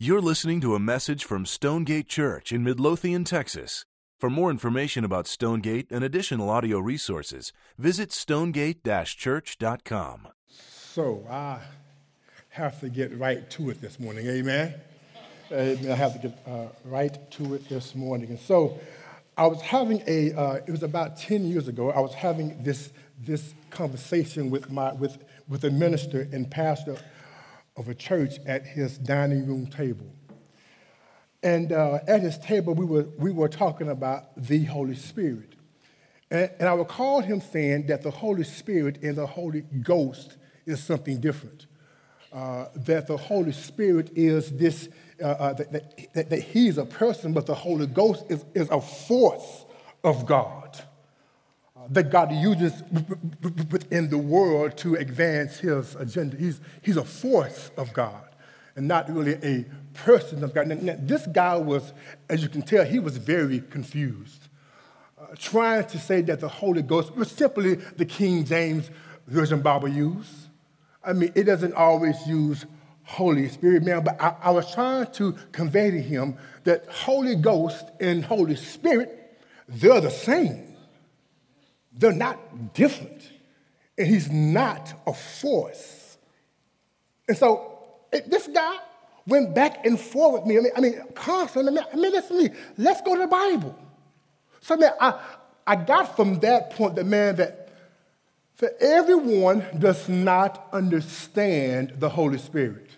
You're listening to a message from Stonegate Church in Midlothian, Texas. For more information about Stonegate and additional audio resources, visit stonegate church.com. So I have to get right to it this morning. Amen. Amen. I have to get uh, right to it this morning. And so I was having a, uh, it was about 10 years ago, I was having this, this conversation with, my, with, with a minister and pastor of a church at his dining room table. And uh, at his table, we were, we were talking about the Holy Spirit. And, and I recalled him saying that the Holy Spirit and the Holy Ghost is something different. Uh, that the Holy Spirit is this, uh, uh, that, that, that, He's a person, but the Holy Ghost is, is a force of God that God uses within the world to advance His agenda. He's, he's a force of God and not really a person of God. Now, this guy was, as you can tell, he was very confused, uh, trying to say that the Holy Ghost was simply the King James Version Bible used I mean, it doesn't always use Holy Spirit, man, but I, I, was trying to convey to him that Holy Ghost and Holy Spirit, they're the same. They're not different. And he's not a force. And so it, this guy went back and forth with me. I mean, I mean constantly. I mean, listen to me. Let's go to the Bible. So, man, I, I got from that point that, man, that for everyone does not understand the Holy Spirit.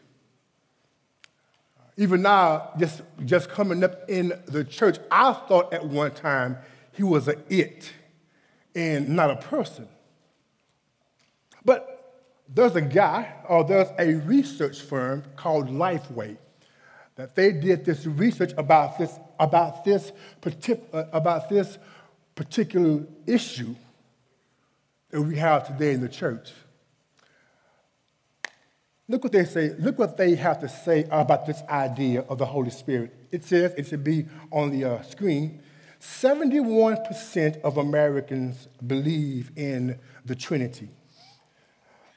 Even now, just, just coming up in the church, I thought at one time he was a it and not a person. But there's a guy, or there's a research firm called Lifeway, that they did this research about this, about this, about this particular issue that we have today in the church. Look what they say, look what they have to say about this idea of the Holy Spirit. It says, it should be on the uh, screen 71% of Americans believe in the Trinity.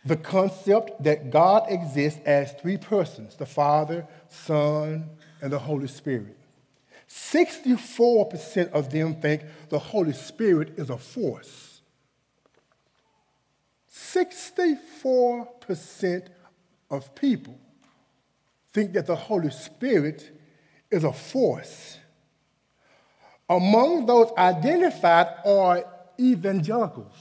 The concept that God exists as three persons the Father, Son, and the Holy Spirit. 64% of them think the Holy Spirit is a force. 64% of people think that the Holy Spirit is a force. Among those identified are evangelicals,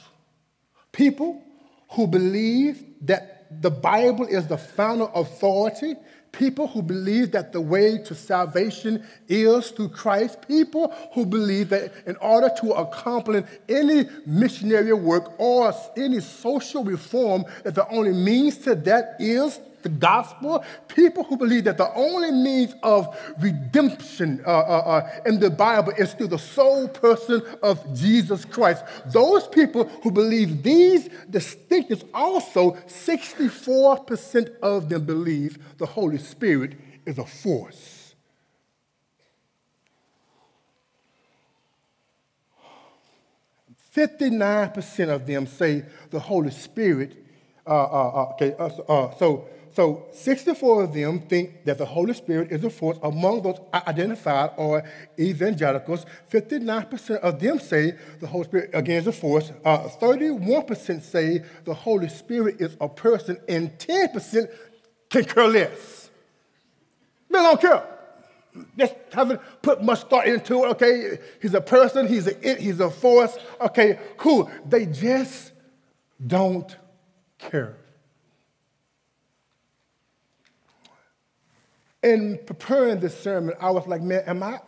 people who believe that the Bible is the final authority people who believe that the way to salvation is through Christ, people who believe that in order to accomplish any missionary work or any social reform, that the only means to that is the gospel, people who believe that the only means of redemption uh, uh, uh, in the Bible is through the sole person of Jesus Christ. Those people who believe these distinctions also, 64% of them believe the Holy Spirit is a force. Fifty-nine percent of them say the Holy Spirit. Uh, uh, uh okay, so so 64 of them think that the Holy Spirit is a force. Among those identified are evangelicals. 59% of them say the Holy Spirit, again, is a force. Uh, 31% say the Holy Spirit is a person, and 10% can care less. They don't care. Just haven't put much thought into it, okay? He's a person, he's a it, he's a force. Okay, cool. They just don't care. In preparing this sermon, I was like, man, am I,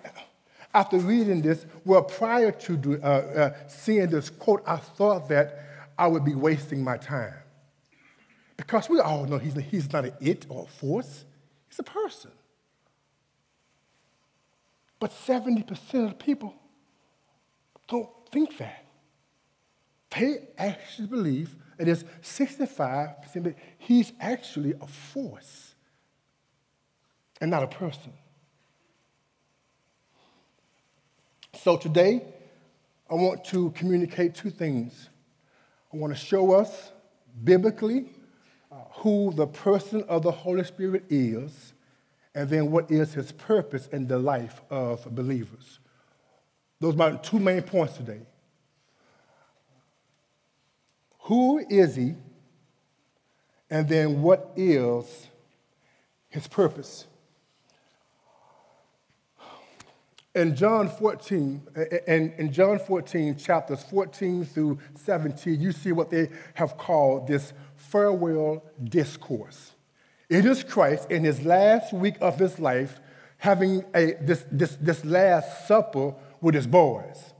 after reading this, well, prior to do, uh, uh, seeing this quote, I thought that I would be wasting my time. Because we all know he's, he's not an it or a force, he's a person. But 70% of the people don't think that. They actually believe and it is 65% that he's actually a force and not a person. So today, I want to communicate two things. I want to show us biblically uh, who the person of the Holy Spirit is, and then what is his purpose in the life of believers. Those are my two main points today. Who is he? And then what is his purpose? In John 14, and in John 14, chapters 14 through 17, you see what they have called this farewell discourse. It is Christ in his last week of his life having a, this, this, this last supper with his boys.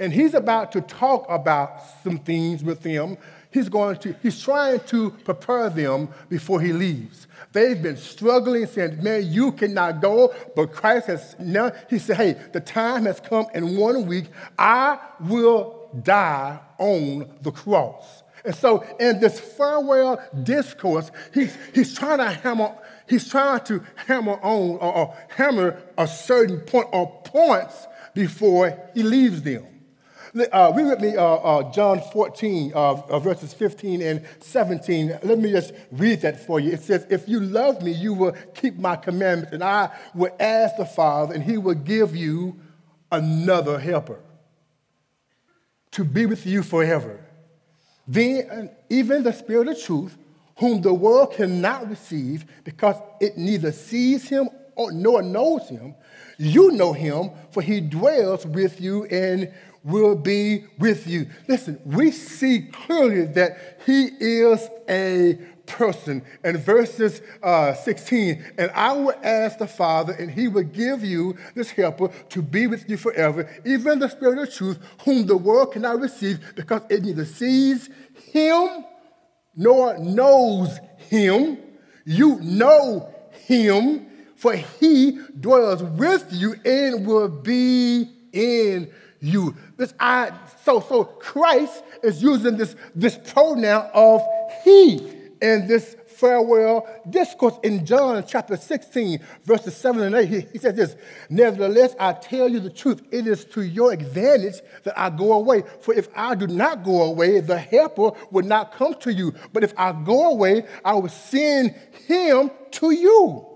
And he's about to talk about some things with them. He's going to, he's trying to prepare them before he leaves. They've been struggling, saying, Man, you cannot go. But Christ has now, he said, Hey, the time has come in one week. I will die on the cross. And so in this farewell discourse, he's, he's trying to hammer, he's trying to hammer on or, or hammer a certain point or points before he leaves them. Uh, read with me uh, uh, John 14, uh, uh, verses 15 and 17. Let me just read that for you. It says, If you love me, you will keep my commandments, and I will ask the Father, and he will give you another helper to be with you forever. Then, even the Spirit of truth, whom the world cannot receive because it neither sees him nor knows him, you know him, for he dwells with you and will be with you. Listen, we see clearly that he is a person. In verses uh, 16, and I will ask the Father, and he will give you this helper to be with you forever, even the Spirit of truth, whom the world cannot receive because it neither sees him nor knows him. You know him for he dwells with you and will be in you. This I so so Christ is using this, this pronoun of he in this farewell discourse in John chapter 16, verses 7 and 8. He, he says this Nevertheless, I tell you the truth, it is to your advantage that I go away. For if I do not go away, the helper will not come to you. But if I go away, I will send him to you.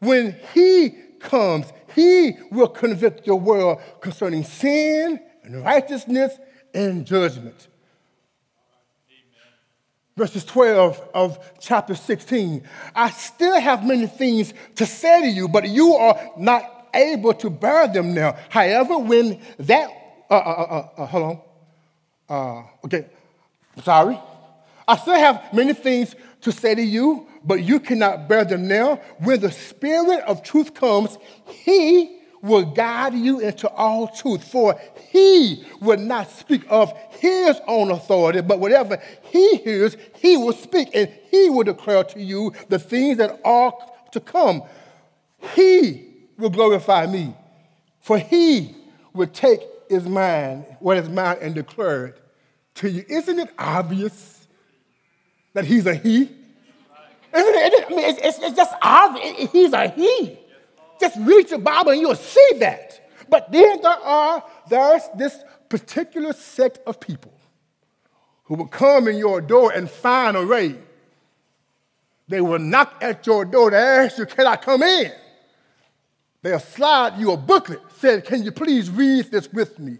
When he comes, he will convict the world concerning sin and righteousness and judgment. Verses 12 of chapter 16. I still have many things to say to you, but you are not able to bear them now. However, when that, uh, uh, uh, uh, uh hold on. Uh, okay, sorry. I still have many things to say to you, but you cannot bear them now. When the Spirit of truth comes, He will guide you into all truth. For He will not speak of His own authority, but whatever He hears, He will speak, and He will declare to you the things that are to come. He will glorify me, for He will take His mind, what is mine, and declare it to you. Isn't it obvious that He's a He? Isn't it? I mean, it's, it's, it's just obvious. He's a he. Just read your Bible and you'll see that. But then there are, there's this particular sect of people who will come in your door and find a raid. They will knock at your door to ask you, can I come in? They'll slide you a booklet, said, can you please read this with me?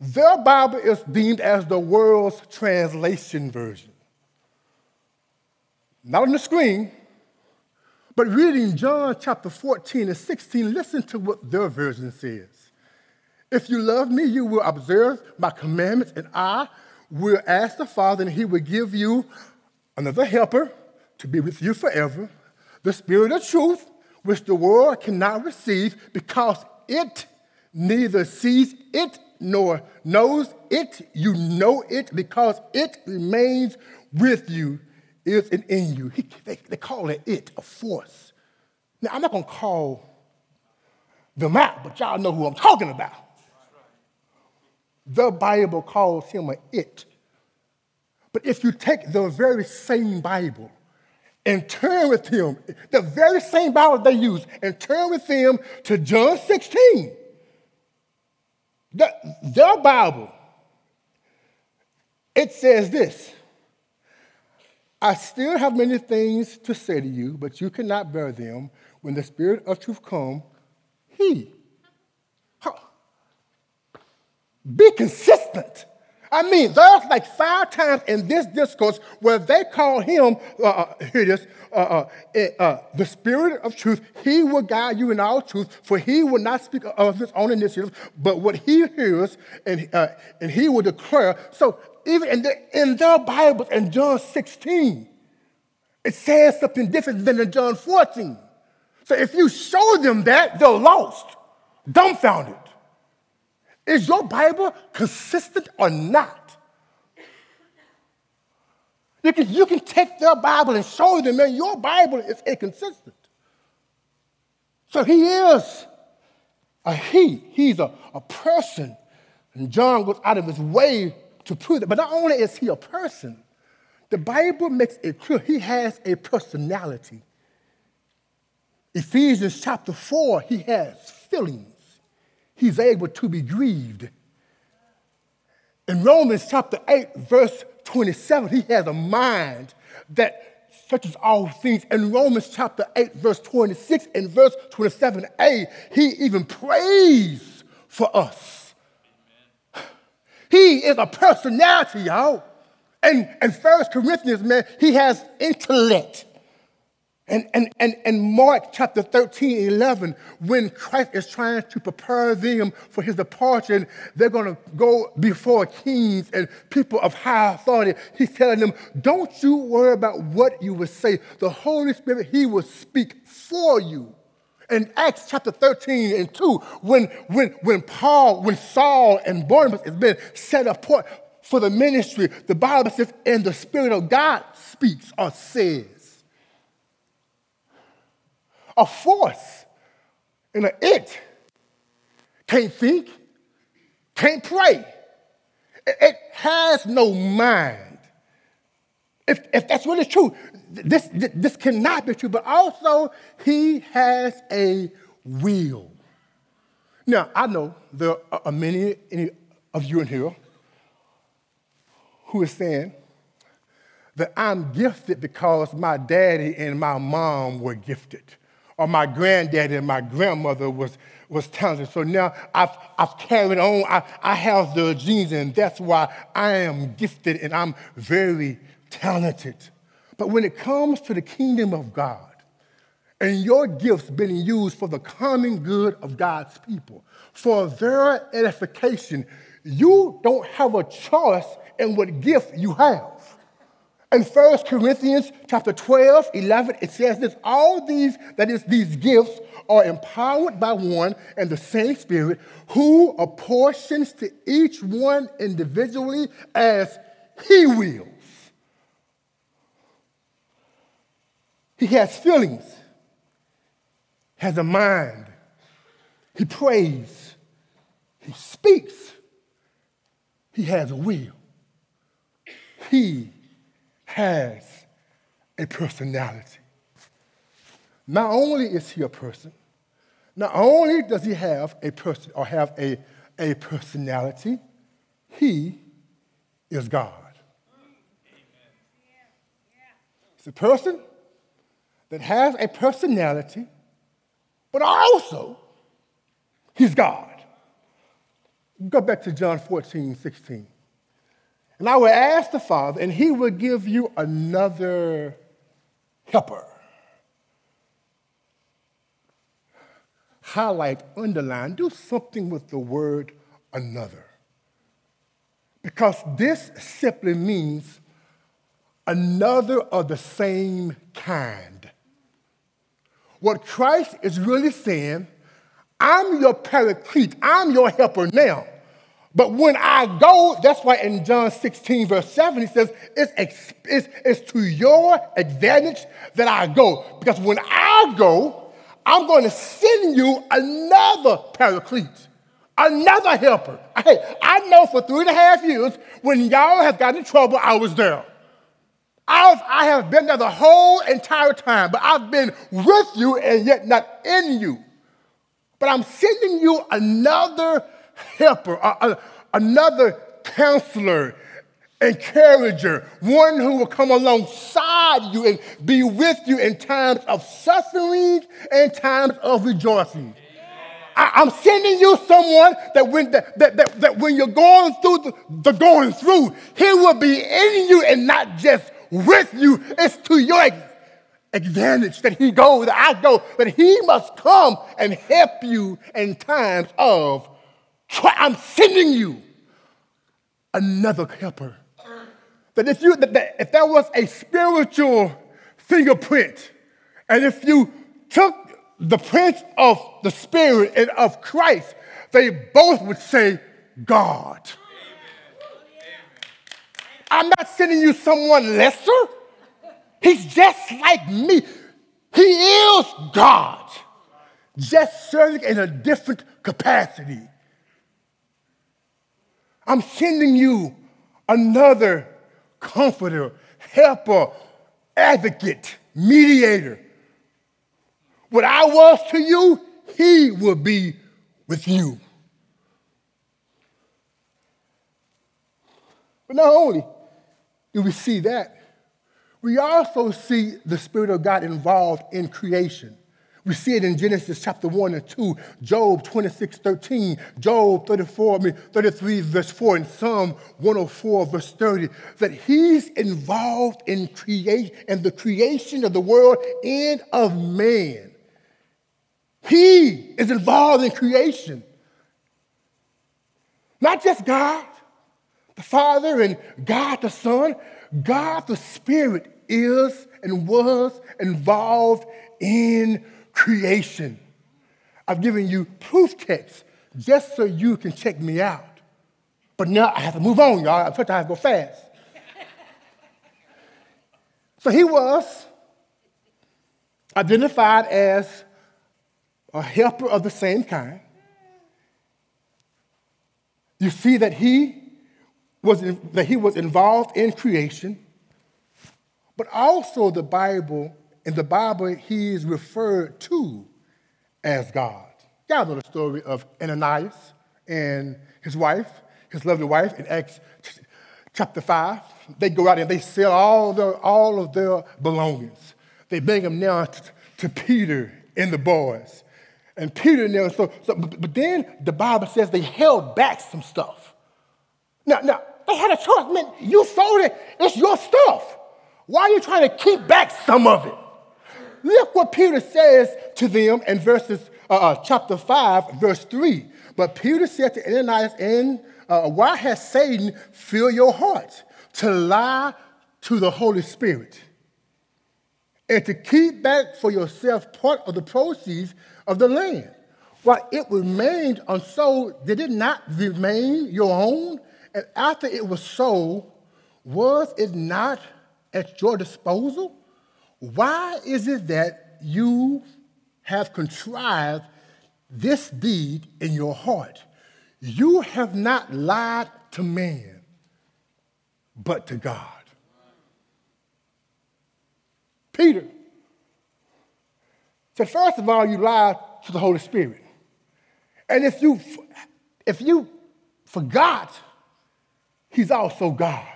Their Bible is deemed as the world's translation version not on the screen, but reading John chapter 14 and 16, listen to what their version says. If you love me, you will observe my commandments, and I will ask the Father, and he will give you another helper to be with you forever, the Spirit of truth, which the world cannot receive because it neither sees it nor knows it. You know it because it remains with you is in, in you. He, they, they call it it, a force. Now, I'm not going to call them out, but y'all know who I'm talking about. The Bible calls him a it. But if you take the very same Bible and turn with him, the very same Bible they use, and turn with him to John 16, the, their Bible, it says this I still have many things to say to you, but you cannot bear them. when the Spirit of truth come, he. Huh. Be consistent. I mean, there's like five times in this discourse where they call him, uh, uh here it is, uh, uh, eh, uh, the Spirit of truth. He will guide you in all truth, for he will not speak of his own initiative, but what he hears, and, uh, and he will declare. So even in, the, in their Bibles, in John 16, it says something different than in John 14. So if you show them that, they're lost, dumbfounded. Is your Bible consistent or not? You can, you can take their Bible and show them, man, your Bible is inconsistent. So he is a he. He's a, a person. And John goes out of his way to prove that. But not only is he a person, the Bible makes it clear he has a personality. Ephesians chapter 4, he has feelings he's able to be grieved. In Romans chapter 8, verse 27, he has a mind that searches all things. In Romans chapter 8, verse 26 and verse 27a, he even prays for us. He is a personality, y'all. And, and First Corinthians, man, he has intellect. And, and, and, and Mark chapter 13, 11, when Christ is trying to prepare them for his departure, and they're going to go before kings and people of high authority, he's telling them, Don't you worry about what you will say. The Holy Spirit, he will speak for you. In Acts chapter 13 and 2, when, when, when Paul, when Saul and Barnabas has been set apart for the ministry, the Bible says, and the Spirit of God speaks or says a force and an it. Can't think, can't pray. It, has no mind. If, if that's really true, this, this cannot be true, but also he has a will. Now, I know there are many of you in here who are saying that I'm gifted because my daddy and my mom were gifted or my granddaddy and my grandmother was, was talented. So now I've, I've carried on. I, I have the genes, and that's why I am gifted and I'm very talented. But when it comes to the kingdom of God, and your gifts being used for the common good of God's people, for their edification, you don't have a choice in what gift you have. In 1 Corinthians chapter 12, 11, it says this, all these, that is, these gifts are empowered by one and the same Spirit who apportions to each one individually as he wills. He has feelings, has a mind, he prays, he speaks, he has a will. He has a personality. Not only is he a person, not only does he have a person or have a, a personality, he is God. He's a person that has a personality, but also he's God. Go back to John 14, 16. And I will ask the Father, and he will give you another helper. Highlight, underline, do something with the word another. Because this simply means another of the same kind. What Christ is really saying, I'm your paraclete, I'm your helper now. But when I go, that's why in John 16, verse 7, he says, it's, it's, it's to your advantage that I go. Because when I go, I'm going to send you another paraclete, another helper. Hey, I know for three and a half years, when y'all have got in trouble, I was there. I've, I have been there the whole entire time, but I've been with you and yet not in you. But I'm sending you another helper, another counselor, encourager, one who will come alongside you and be with you in times of suffering and times of rejoicing. I, am sending you someone that when, that, that, that, when you're going through the, the going through, he will be in you and not just with you. It's to your advantage that he goes, that I go, that he must come and help you in times of try. I'm sending you another helper. That if you that, that if there was a spiritual fingerprint, and if you took the print of the Spirit and of Christ, they both would say, God. I'm not sending you someone lesser. He's just like me. He is God, just serving in a different capacity. I'm sending you another comforter, helper, advocate, mediator. What I was to you, he will be with you. But not only do we see that, we also see the Spirit of God involved in creation. We see it in Genesis chapter 1 and 2, Job 26, 13, Job 34, I mean 33, verse 4, and Psalm 104, verse 30, that he's involved in creation and the creation of the world and of man. He is involved in creation. Not just God, the Father and God the Son, God the Spirit is and was involved in creation. I've given you proof texts just so you can check me out. But now I have to move on, y'all. I'm trying to go fast. so he was identified as a helper of the same kind. You see that he was, that he was involved in creation, but also the Bible, in the Bible, he is referred to as God. Y'all know the story of Ananias and his wife, his lovely wife, in Acts chapter 5. They go out and they sell all, the, all of their belongings. They bring them now to, to Peter and the boys. And Peter them, so, so but then the Bible says they held back some stuff. Now, now, they had a choice. Man, you sold it. It's your stuff. Why are you trying to keep back some of it? Look what Peter says to them in verses, uh, uh, chapter 5, verse 3. But Peter said to Ananias, and uh, why has Satan filled your heart to lie to the Holy Spirit and to keep back for yourself part of the proceeds of the land? While it remained unsold, did it not remain your own? And after it was sold, was it not at your disposal? Why is it that you have contrived this deed in your heart? You have not lied to man, but to God. Peter said, first of all, you lied to the Holy Spirit. And if you, if you forgot He's also God.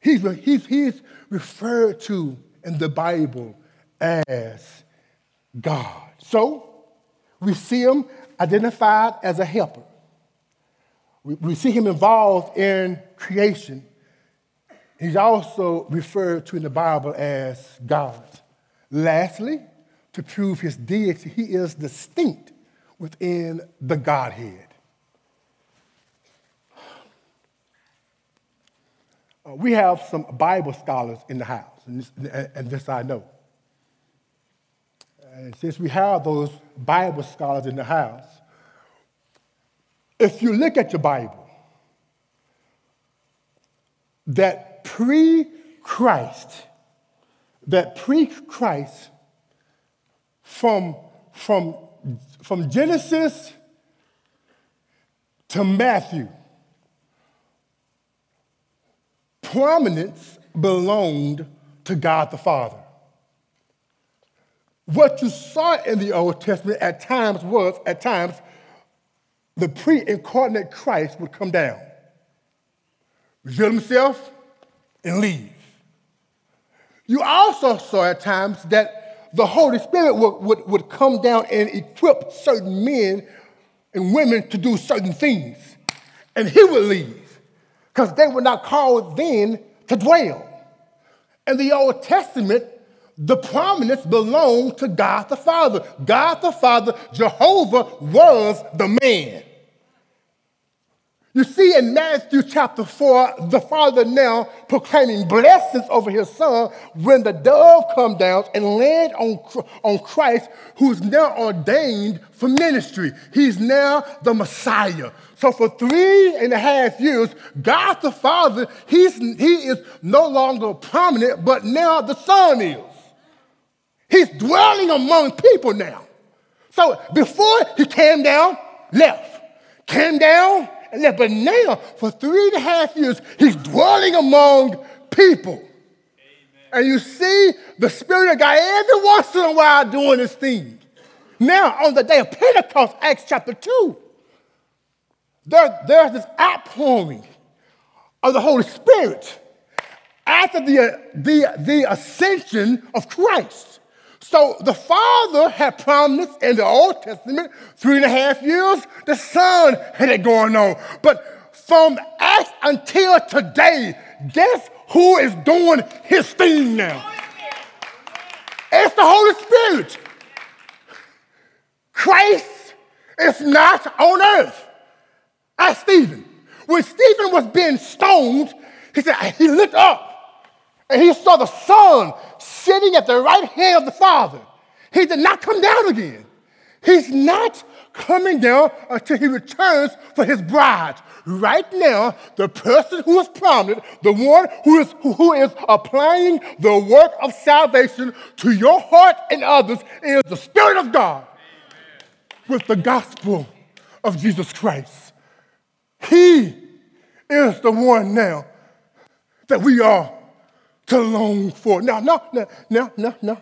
He's, he's, he's referred to in the Bible as God. So we see him identified as a helper. We, we see him involved in creation. He's also referred to in the Bible as God. Lastly, to prove his deity, he is distinct within the Godhead. Uh, we have some Bible scholars in the house, and this, and this I know. And since we have those Bible scholars in the house, if you look at your Bible, that pre Christ, that pre Christ, from, from, from Genesis to Matthew, prominence belonged to God the Father. What you saw in the Old Testament at times was, at times, the pre incarnate Christ would come down, reveal himself, and leave. You also saw at times that the Holy Spirit would, would, would come down and equip certain men and women to do certain things. And he would leave because they were not called then to dwell. In the Old Testament, the prominence belonged to God the Father. God the Father, Jehovah, was the man. You see in Matthew chapter 4, the Father now proclaiming blessings over his Son when the dove come down and land on, on Christ, who's now ordained for ministry. He's now the Messiah. So for three and a half years, God the Father, he's, he is no longer prominent, but now the Son is. He's dwelling among people now. So before he came down, left, came down, and left. But now, for three and a half years, he's dwelling among people. Amen. And you see the Spirit of God every once in a while doing his thing. Now, on the day of Pentecost, Acts chapter 2, there, there's this outpouring of the Holy Spirit after the, uh, the, the ascension of Christ. So the Father had promised in the Old Testament three and a half years. The Son had it going on. But from Acts until today, guess who is doing his thing now? It's the Holy Spirit. Christ is not on earth. Ask Stephen. When Stephen was being stoned, he said, he looked up and he saw the Son sitting at the right hand of the Father. He did not come down again. He's not coming down until he returns for his bride. Right now, the person who is prominent, the one who is, who is applying the work of salvation to your heart and others, is the Spirit of God with the gospel of Jesus Christ. He is the one now that we are to long for. Now, no, no, no, no, no.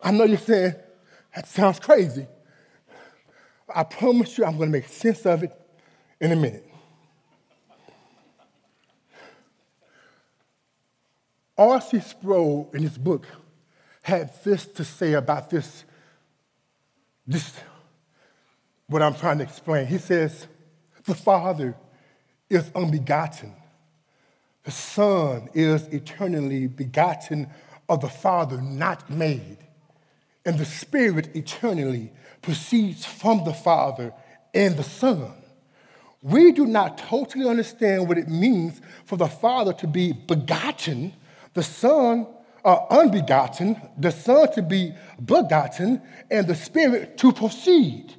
I know you're saying, that sounds crazy. I promise you I'm going to make sense of it in a minute. R.C. Sproul, in his book, had this to say about this, this, what I'm trying to explain. He says, the Father is unbegotten the Son is eternally begotten of the Father, not made. And the Spirit eternally proceeds from the Father and the Son. We do not totally understand what it means for the Father to be begotten, the Son uh, unbegotten, the Son to be begotten, and the Spirit to proceed.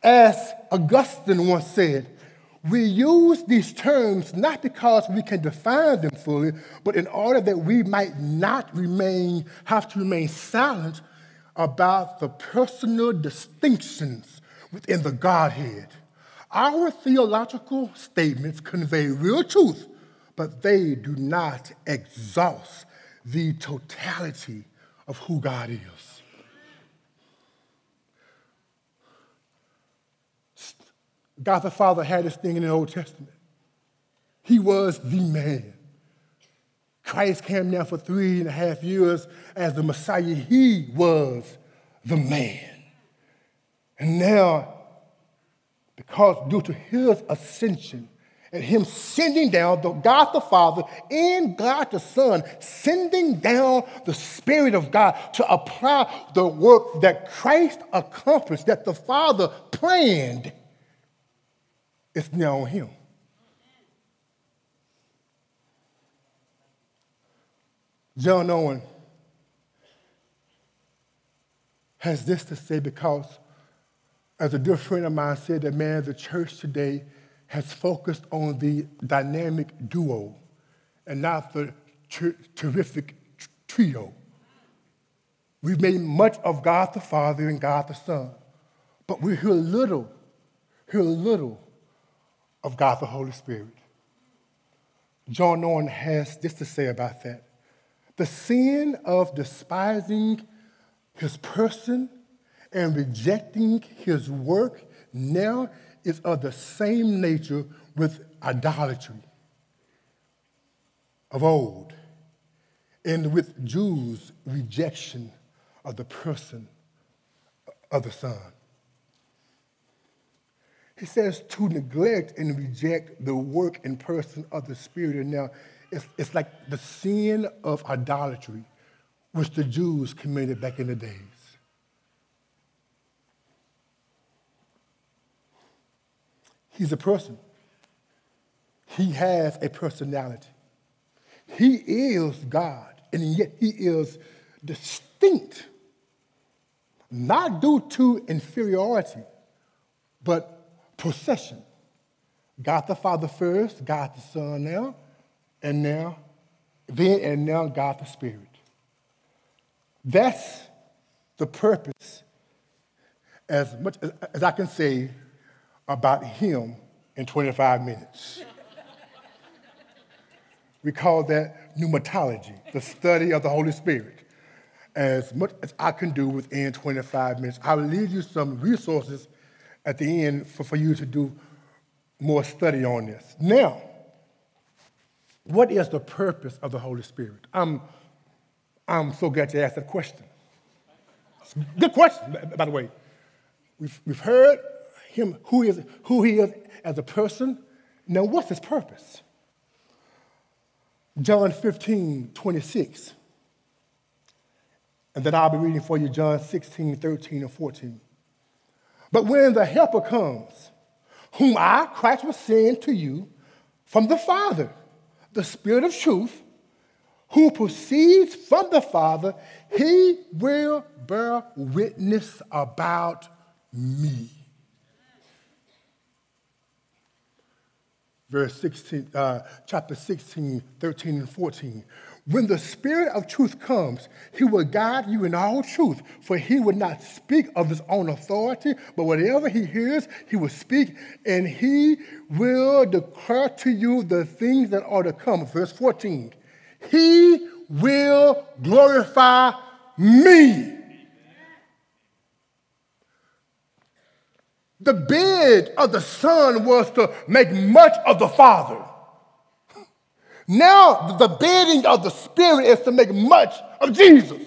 As Augustine once said, we use these terms not because we can define them fully, but in order that we might not remain, have to remain silent about the personal distinctions within the Godhead. Our theological statements convey real truth, but they do not exhaust the totality of who God is. God the Father had this thing in the Old Testament. He was the man. Christ came down for three and a half years as the Messiah. He was the man. And now, because due to his ascension and him sending down the God the Father and God the Son, sending down the Spirit of God to apply the work that Christ accomplished, that the Father planned it's now on him. John Owen has this to say because, as a dear friend of mine said, that man, the church today has focused on the dynamic duo and not the ter- terrific trio. We've made much of God the Father and God the Son, but we hear little, hear little of God the Holy Spirit. John Owen has this to say about that. The sin of despising his person and rejecting his work now is of the same nature with idolatry of old and with Jews' rejection of the person of the Son. He says to neglect and reject the work and person of the Spirit. And now it's, it's like the sin of idolatry, which the Jews committed back in the days. He's a person. He has a personality. He is God, and yet he is distinct, not due to inferiority, but procession. God the Father first, God the Son now, and now, then and now God the Spirit. That's the purpose, as much as, I can say about Him in 25 minutes. we call that pneumatology, the study of the Holy Spirit. As much as I can do within 25 minutes, I'll leave you some resources at the end for, for you to do more study on this. Now, what is the purpose of the Holy Spirit? I'm, I'm so glad you asked that question. Good question, by the way. We've, we've heard him, who, is, who he is as a person. Now, what's his purpose? John 15, 26. And then I'll be reading for you John 16, 13, and 14. But when the Helper comes, whom I, Christ, will send to you from the Father, the Spirit of truth, who proceeds from the Father, he will bear witness about me. Verse 16, uh, chapter 16, 13, and 14. When the Spirit of truth comes, he will guide you in all truth, for he will not speak of his own authority, but whatever he hears, he will speak, and he will declare to you the things that are to come. Verse 14. He will glorify me. The bid of the Son was to make much of the Father. Now, the bidding of the Spirit is to make much of Jesus.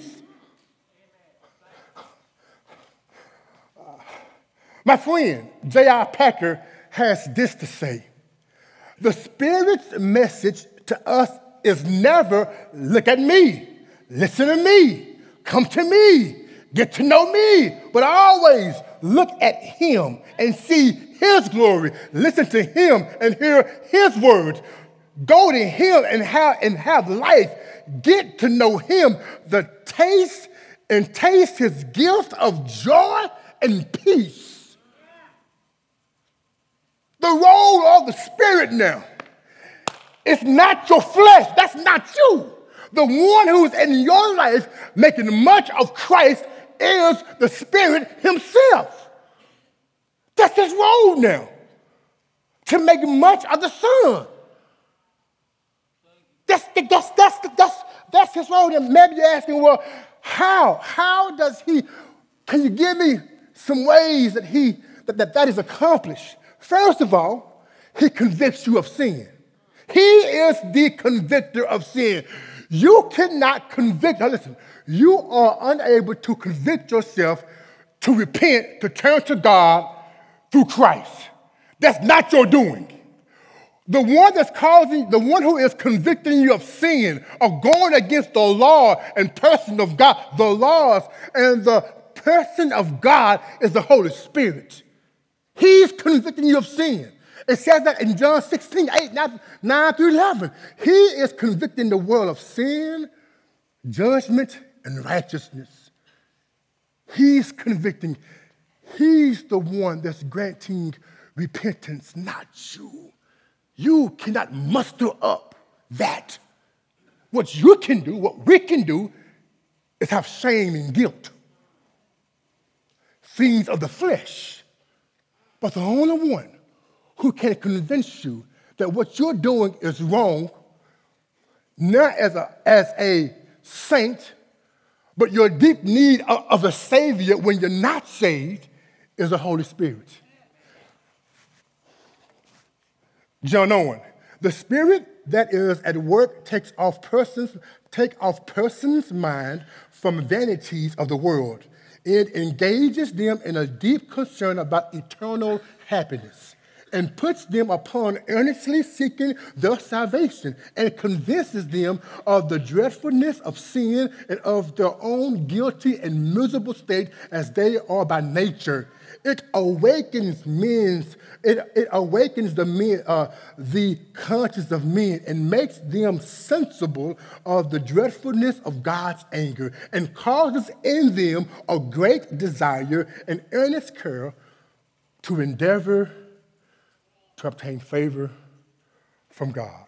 My friend, J.I. Packer, has this to say The Spirit's message to us is never look at me, listen to me, come to me, get to know me, but always look at Him and see His glory, listen to Him and hear His words. Go to him and have, and have life. Get to know him, the taste and taste his gift of joy and peace. The role of the Spirit now. It's not your flesh, that's not you. The one who's in your life making much of Christ is the Spirit Himself. That's His role now, to make much of the Son. That's, the, that's, that's, the, that's, that's his role. And maybe you're asking, well, how? How does he, can you give me some ways that he, that, that, that is accomplished? First of all, he convicts you of sin. He is the convictor of sin. You cannot convict, now listen, you are unable to convict yourself to repent, to turn to God through Christ. That's not your doing. The one that's causing, the one who is convicting you of sin, of going against the law and person of God, the laws and the person of God is the Holy Spirit. He's convicting you of sin. It says that in John 16, 8, 9 through 11. He is convicting the world of sin, judgment, and righteousness. He's convicting. He's the one that's granting repentance, not you. You cannot muster up that. What you can do, what we can do, is have shame and guilt. Things of the flesh. But the only one who can convince you that what you're doing is wrong, not as a, as a saint, but your deep need of, of a Savior when you're not saved, is the Holy Spirit. John Owen. The spirit that is at work takes off persons, take off persons' mind from vanities of the world. It engages them in a deep concern about eternal happiness and puts them upon earnestly seeking their salvation and convinces them of the dreadfulness of sin and of their own guilty and miserable state as they are by nature. It awakens men's, it, it awakens the men, uh, the conscience of men and makes them sensible of the dreadfulness of God's anger and causes in them a great desire and earnest care to endeavor to obtain favor from God.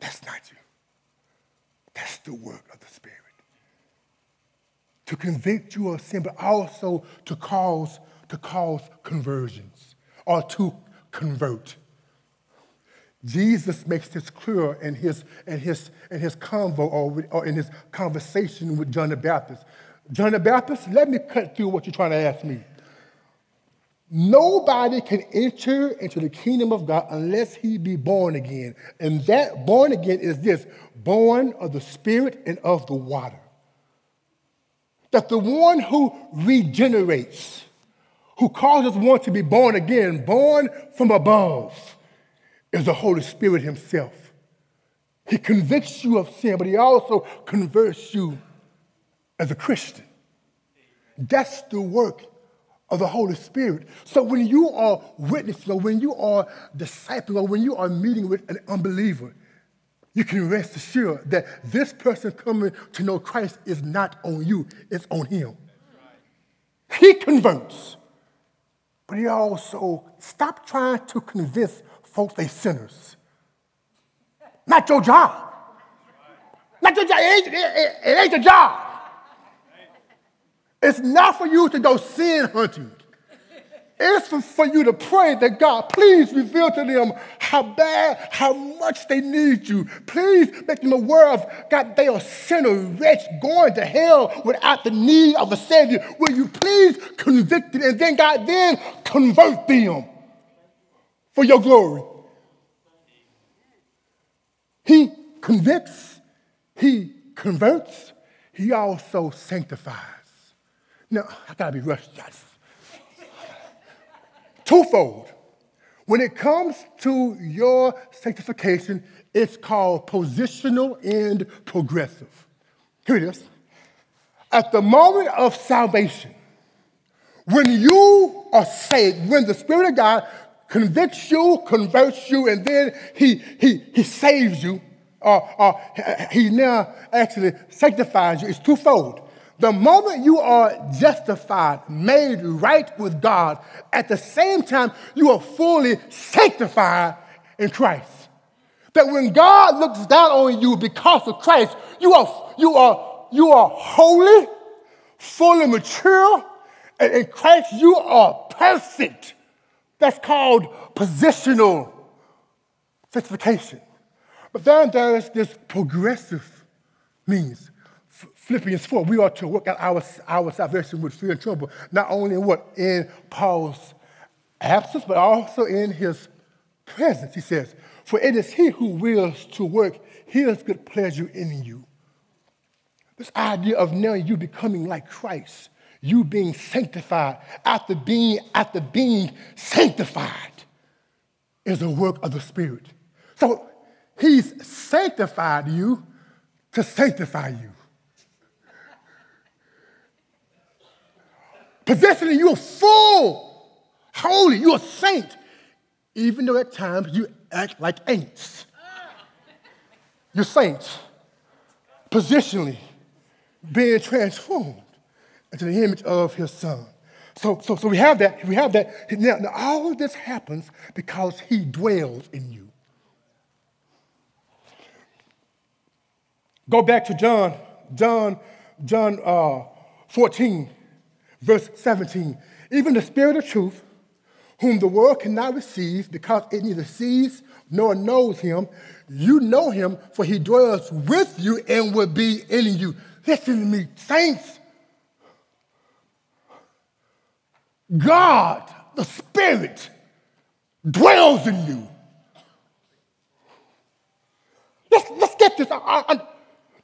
That's not you. That's the work of the Spirit. To convict you of sin, but also to cause, to cause conversions or to convert. Jesus makes this clear in his, in his, in his convo or, or in his conversation with John the Baptist. John the Baptist, let me cut through what you're trying to ask me. Nobody can enter into the kingdom of God unless he be born again. And that born again is this born of the Spirit and of the water. That the one who regenerates, who causes one to be born again, born from above, is the Holy Spirit Himself. He convicts you of sin, but He also converts you as a Christian. That's the work of the Holy Spirit. So when you are witnessing, or when you are discipling, or when you are meeting with an unbeliever, you can rest assured that this person coming to know Christ is not on you, it's on him. He converts. But he also stop trying to convince folks they sinners. Not your job. Not your job. It it, it ain't your job. It's not for you to go sin hunting. It's for, you to pray that God, please reveal to them how bad, how much they need you. Please make them aware of, God, they are sinner, wretch, going to hell without the need of a Savior. Will you please convict them? And then, God, then convert them for your glory. He convicts, He converts, He also sanctifies. Now, I gotta be rushed. Twofold. When it comes to your sanctification, it's called positional and progressive. Here it is. At the moment of salvation, when you are saved, when the Spirit of God convicts you, converts you, and then He, he, he saves you, or, or He now actually sanctifies you, it's twofold. The moment you are justified, made right with God, at the same time, you are fully sanctified in Christ. That when God looks down on you because of Christ, you are, you are, you are holy, fully mature, and in Christ you are perfect. That's called positional sanctification. But then there's this progressive means. Philippians 4, we are to work out our, our salvation with fear and tremble, not only in what? In Paul's absence, but also in his presence. He says, For it is he who wills to work his good pleasure in you. This idea of now you becoming like Christ, you being sanctified, after being, after being sanctified, is a work of the Spirit. So he's sanctified you to sanctify you. Possessing you are full, holy, you're a saint, even though at times you act like ain'ts. You're saints, positionally being transformed into the image of his son. So, so, so we have that. We have that. Now, now, all of this happens because he dwells in you. Go back to John, John, John uh, 14. Verse 17 Even the Spirit of truth, whom the world cannot receive because it neither sees nor knows him, you know him, for he dwells with you and will be in you. Listen to me, saints. God, the Spirit, dwells in you. Let's, let's get this. I, I,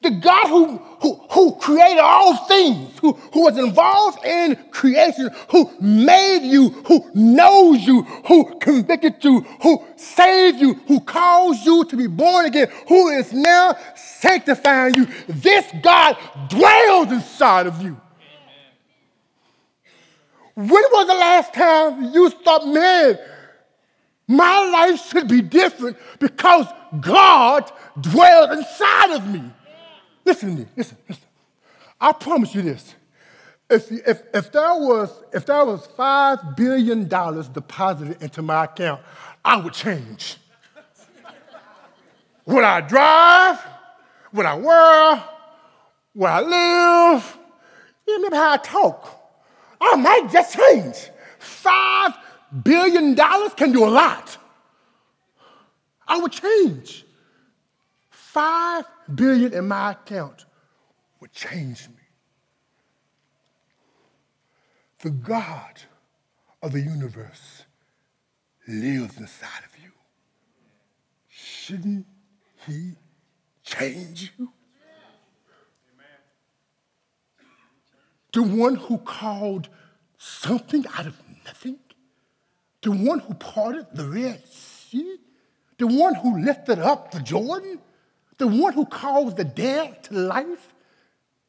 the God who, who, who created all things, who, who was involved in creation, who made you, who knows you, who convicted you, who saved you, who caused you to be born again, who is now sanctifying you. This God dwells inside of you. When was the last time you thought, man, my life should be different because God dwells inside of me? Listen to me, listen, listen. I promise you this. If, if, if, there was, if there was $5 billion deposited into my account, I would change. would I drive, Would I wear, where I live, You remember how I talk. I might just change. Five billion dollars can do a lot. I would change. Five billion in my account would change me. The God of the universe lives inside of you. Shouldn't he change you? the one who called something out of nothing, the one who parted the Red Sea, the one who lifted up the Jordan, the one who calls the dead to life.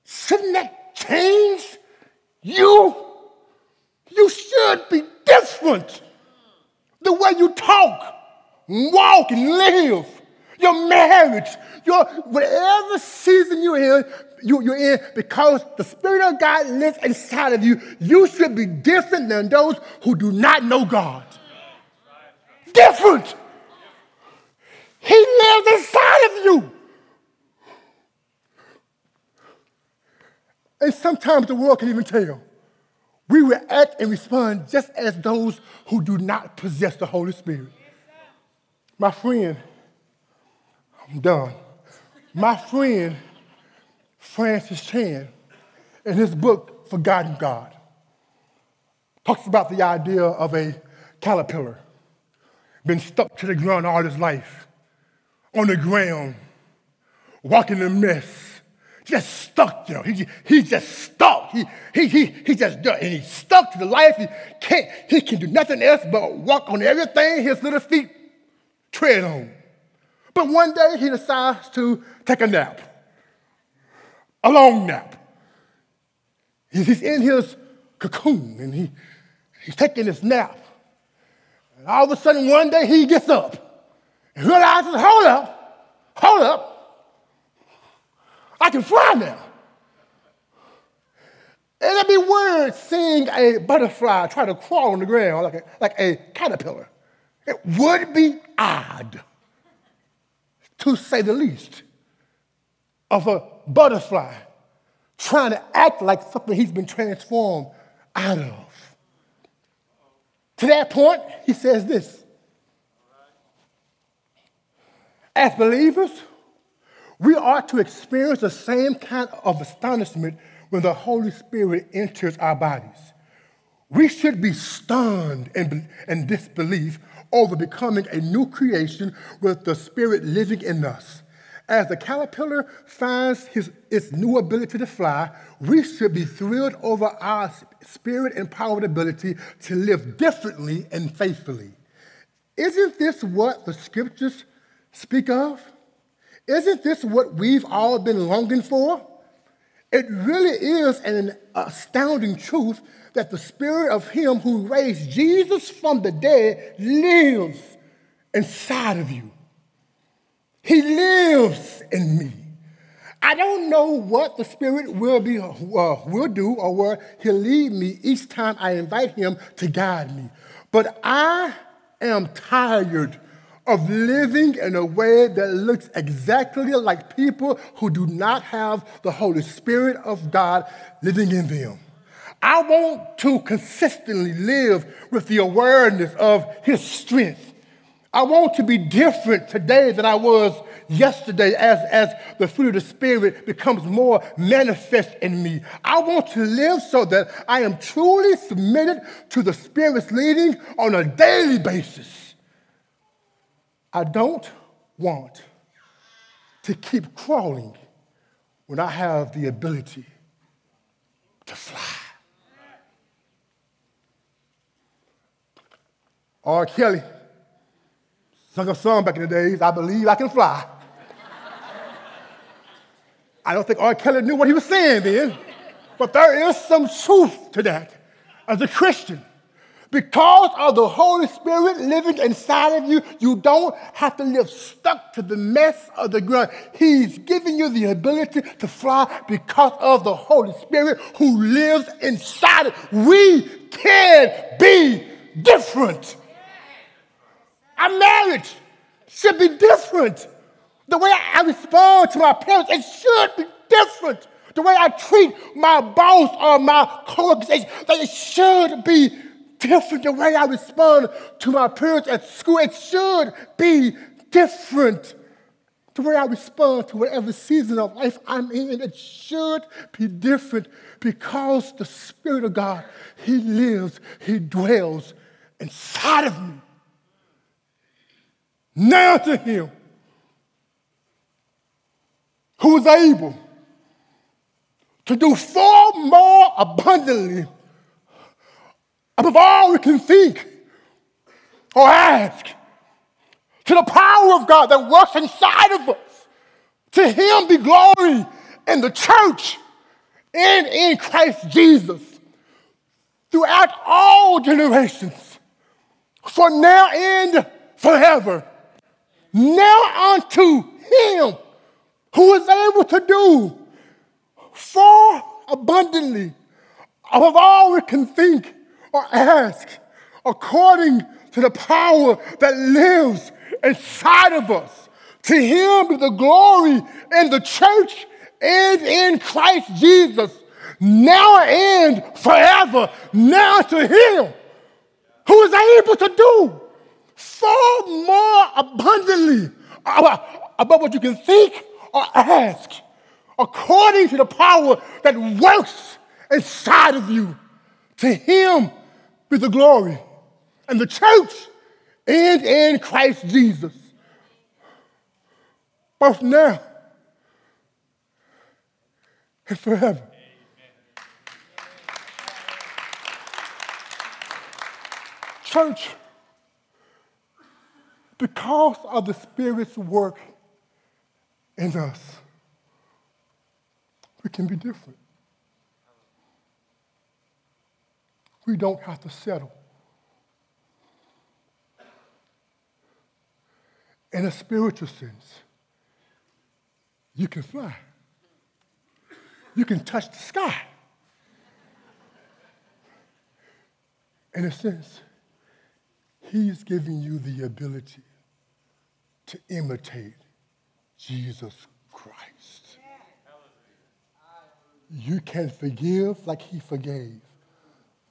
Shouldn't that change you? You should be different. The way you talk, walk, and live, your marriage, your whatever season you're in, you, you're in because the Spirit of God lives inside of you, you should be different than those who do not know God. Different. He lives inside of you. And sometimes the world can even tell. We react and respond just as those who do not possess the Holy Spirit. My friend, I'm done. My friend Francis Chan, in his book, Forgotten God, talks about the idea of a caterpillar been stuck to the ground all his life, on the ground, walking a mess, just stuck there. He, he just stuck. He, he, he, he just and he's stuck to the life. He can't, he can do nothing else but walk on everything his little feet tread on. But one day he decides to take a nap a long nap. He's in his cocoon and he, he's taking his nap. And all of a sudden, one day he gets up and realizes, hold up, hold up, I can fly now. And it'd be weird seeing a butterfly try to crawl on the ground like a, like a caterpillar. It would be odd, to say the least, of a butterfly trying to act like something he's been transformed out of. To that point, he says this As believers, we ought to experience the same kind of astonishment when the Holy Spirit enters our bodies. We should be stunned and, in disbelief over becoming a new creation with the Spirit living in us. As the caterpillar finds his, its new ability to fly, we should be thrilled over our spirit empowered ability to live differently and faithfully. Isn't this what the scriptures speak of? Isn't this what we've all been longing for? It really is an astounding truth that the spirit of Him who raised Jesus from the dead lives inside of you. He lives in me. I don't know what the Spirit will, be, uh, will do or where He'll lead me each time I invite Him to guide me. But I am tired of living in a way that looks exactly like people who do not have the Holy Spirit of God living in them. I want to consistently live with the awareness of His strength I want to be different today than I was yesterday as, as the fruit of the Spirit becomes more manifest in me. I want to live so that I am truly submitted to the Spirit's leading on a daily basis. I don't want to keep crawling when I have the ability to fly? R. Kelly sung a song back in the days, I believe I can fly. I don't think R. Kelly knew what he was saying then, but there is some truth to that as a Christian. Because of the Holy Spirit living inside of you, you don't have to live stuck to the mess of the ground. He's giving you the ability to fly because of the Holy Spirit who lives inside of We can be different. Our marriage should be different. The way I respond to my parents, it should be different. The way I treat my boss or my coworkers, it should be different. The way I respond to my parents at school, it should be different. The way I respond to whatever season of life I'm in, it should be different because the Spirit of God, He lives, He dwells inside of me. Now to Him who is able to do far more abundantly above all we can think or ask, to the power of God that works inside of us. To Him be glory in the church and in Christ Jesus throughout all generations, for now and forever. Now unto Him who is able to do far abundantly above all we can think or ask, according to the power that lives inside of us. To him be the glory in the church and in Christ Jesus, now and forever. Now to him who is able to do far more abundantly uh, above what you can think or ask, according to the power that works inside of you. To him be the glory and the church and in Christ Jesus. Both now and forever. Church, because of the Spirit's work in us, we can be different. We don't have to settle. In a spiritual sense, you can fly. You can touch the sky. In a sense, He's giving you the ability to imitate Jesus Christ. You can forgive like He forgave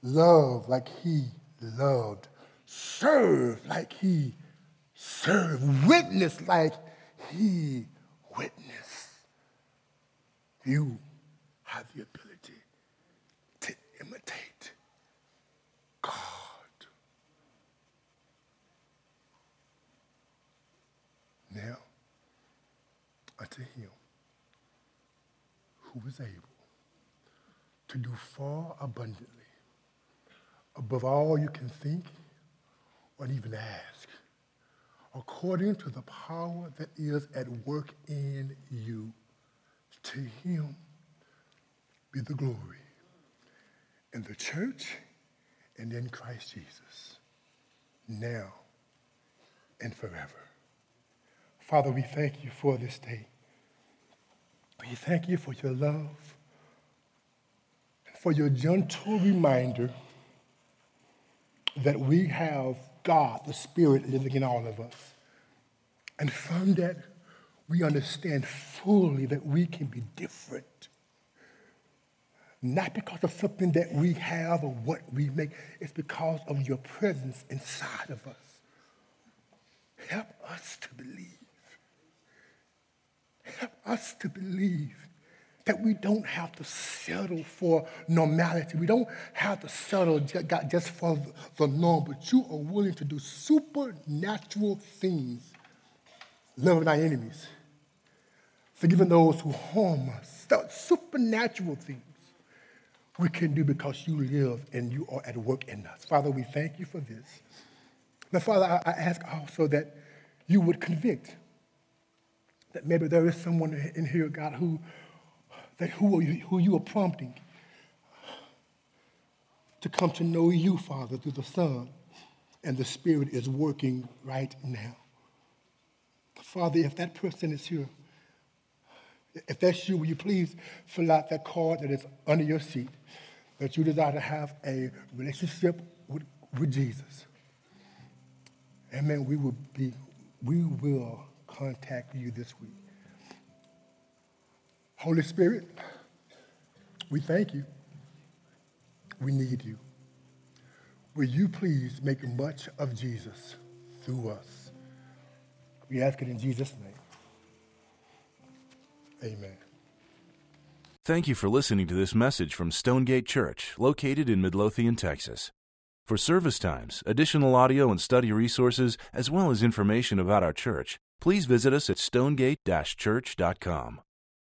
love like he loved, serve like he served, witness like he witnessed. You have the ability to imitate God. Now, unto him who is able to do far abundantly above all you can think or even ask, according to the power that is at work in you. To him be the glory in the church and in Christ Jesus, now and forever. Father, we thank you for this day. We thank you for your love and for your gentle reminder that we have God, the Spirit, living in all of us. And from that, we understand fully that we can be different. Not because of something that we have or what we make, it's because of your presence inside of us. Help us to believe. Help us to believe that we don't have to settle for normality. We don't have to settle just for the norm, but you are willing to do supernatural things, loving our enemies, forgiving those who harm us, supernatural things we can do because you live and you are at work in us. Father, we thank you for this. Now, Father, I, I ask also that you would convict that maybe there is someone in here, God, who, that who, you, who you are prompting to come to know you, Father, through the Son, and the Spirit is working right now. Father, if that person is here, if that's you, will you please fill out that card that is under your seat that you desire to have a relationship with, with Jesus? Amen. We will be, we will contact you this week. Holy Spirit, we thank you. We need you. Will you please make much of Jesus through us? We ask it in Jesus' name. Amen. Thank you for listening to this message from Stonegate Church, located in Midlothian, Texas. For service times, additional audio and study resources, as well as information about our church, please visit us at stonegate-church.com.